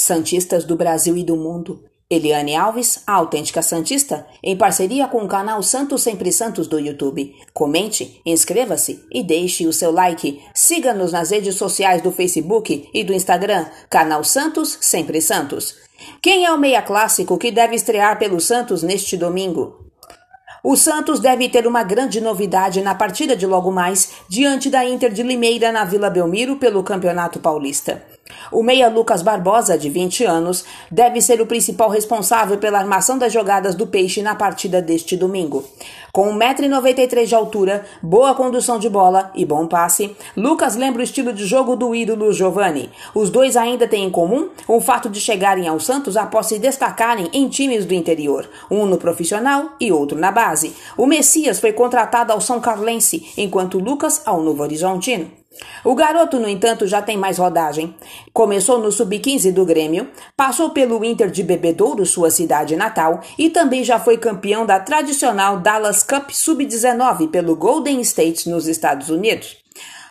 Santistas do Brasil e do mundo. Eliane Alves, a autêntica Santista, em parceria com o canal Santos Sempre Santos do YouTube. Comente, inscreva-se e deixe o seu like. Siga-nos nas redes sociais do Facebook e do Instagram, canal Santos Sempre Santos. Quem é o meia clássico que deve estrear pelo Santos neste domingo? O Santos deve ter uma grande novidade na partida de logo mais, diante da Inter de Limeira na Vila Belmiro pelo Campeonato Paulista. O meia Lucas Barbosa, de 20 anos, deve ser o principal responsável pela armação das jogadas do Peixe na partida deste domingo. Com 1,93m de altura, boa condução de bola e bom passe, Lucas lembra o estilo de jogo do ídolo Giovanni. Os dois ainda têm em comum o fato de chegarem ao Santos após se destacarem em times do interior, um no profissional e outro na base. O Messias foi contratado ao São Carlense, enquanto Lucas ao Novo Horizontino. O garoto, no entanto, já tem mais rodagem. Começou no sub-15 do Grêmio, passou pelo Inter de Bebedouro, sua cidade natal, e também já foi campeão da tradicional Dallas Cup sub-19 pelo Golden State nos Estados Unidos.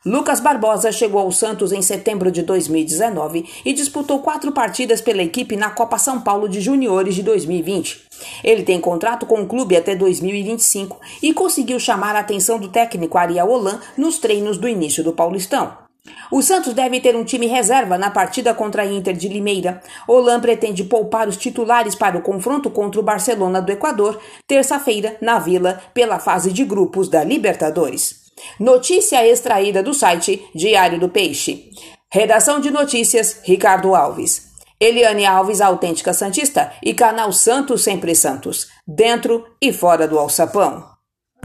Lucas Barbosa chegou ao Santos em setembro de 2019 e disputou quatro partidas pela equipe na Copa São Paulo de Juniores de 2020. Ele tem contrato com o clube até 2025 e conseguiu chamar a atenção do técnico Ariel Holan nos treinos do início do Paulistão. O Santos deve ter um time reserva na partida contra a Inter de Limeira. Holan pretende poupar os titulares para o confronto contra o Barcelona do Equador, terça-feira, na Vila, pela fase de grupos da Libertadores. Notícia extraída do site Diário do Peixe. Redação de notícias: Ricardo Alves. Eliane Alves, autêntica Santista, e canal Santos Sempre Santos, dentro e fora do alçapão.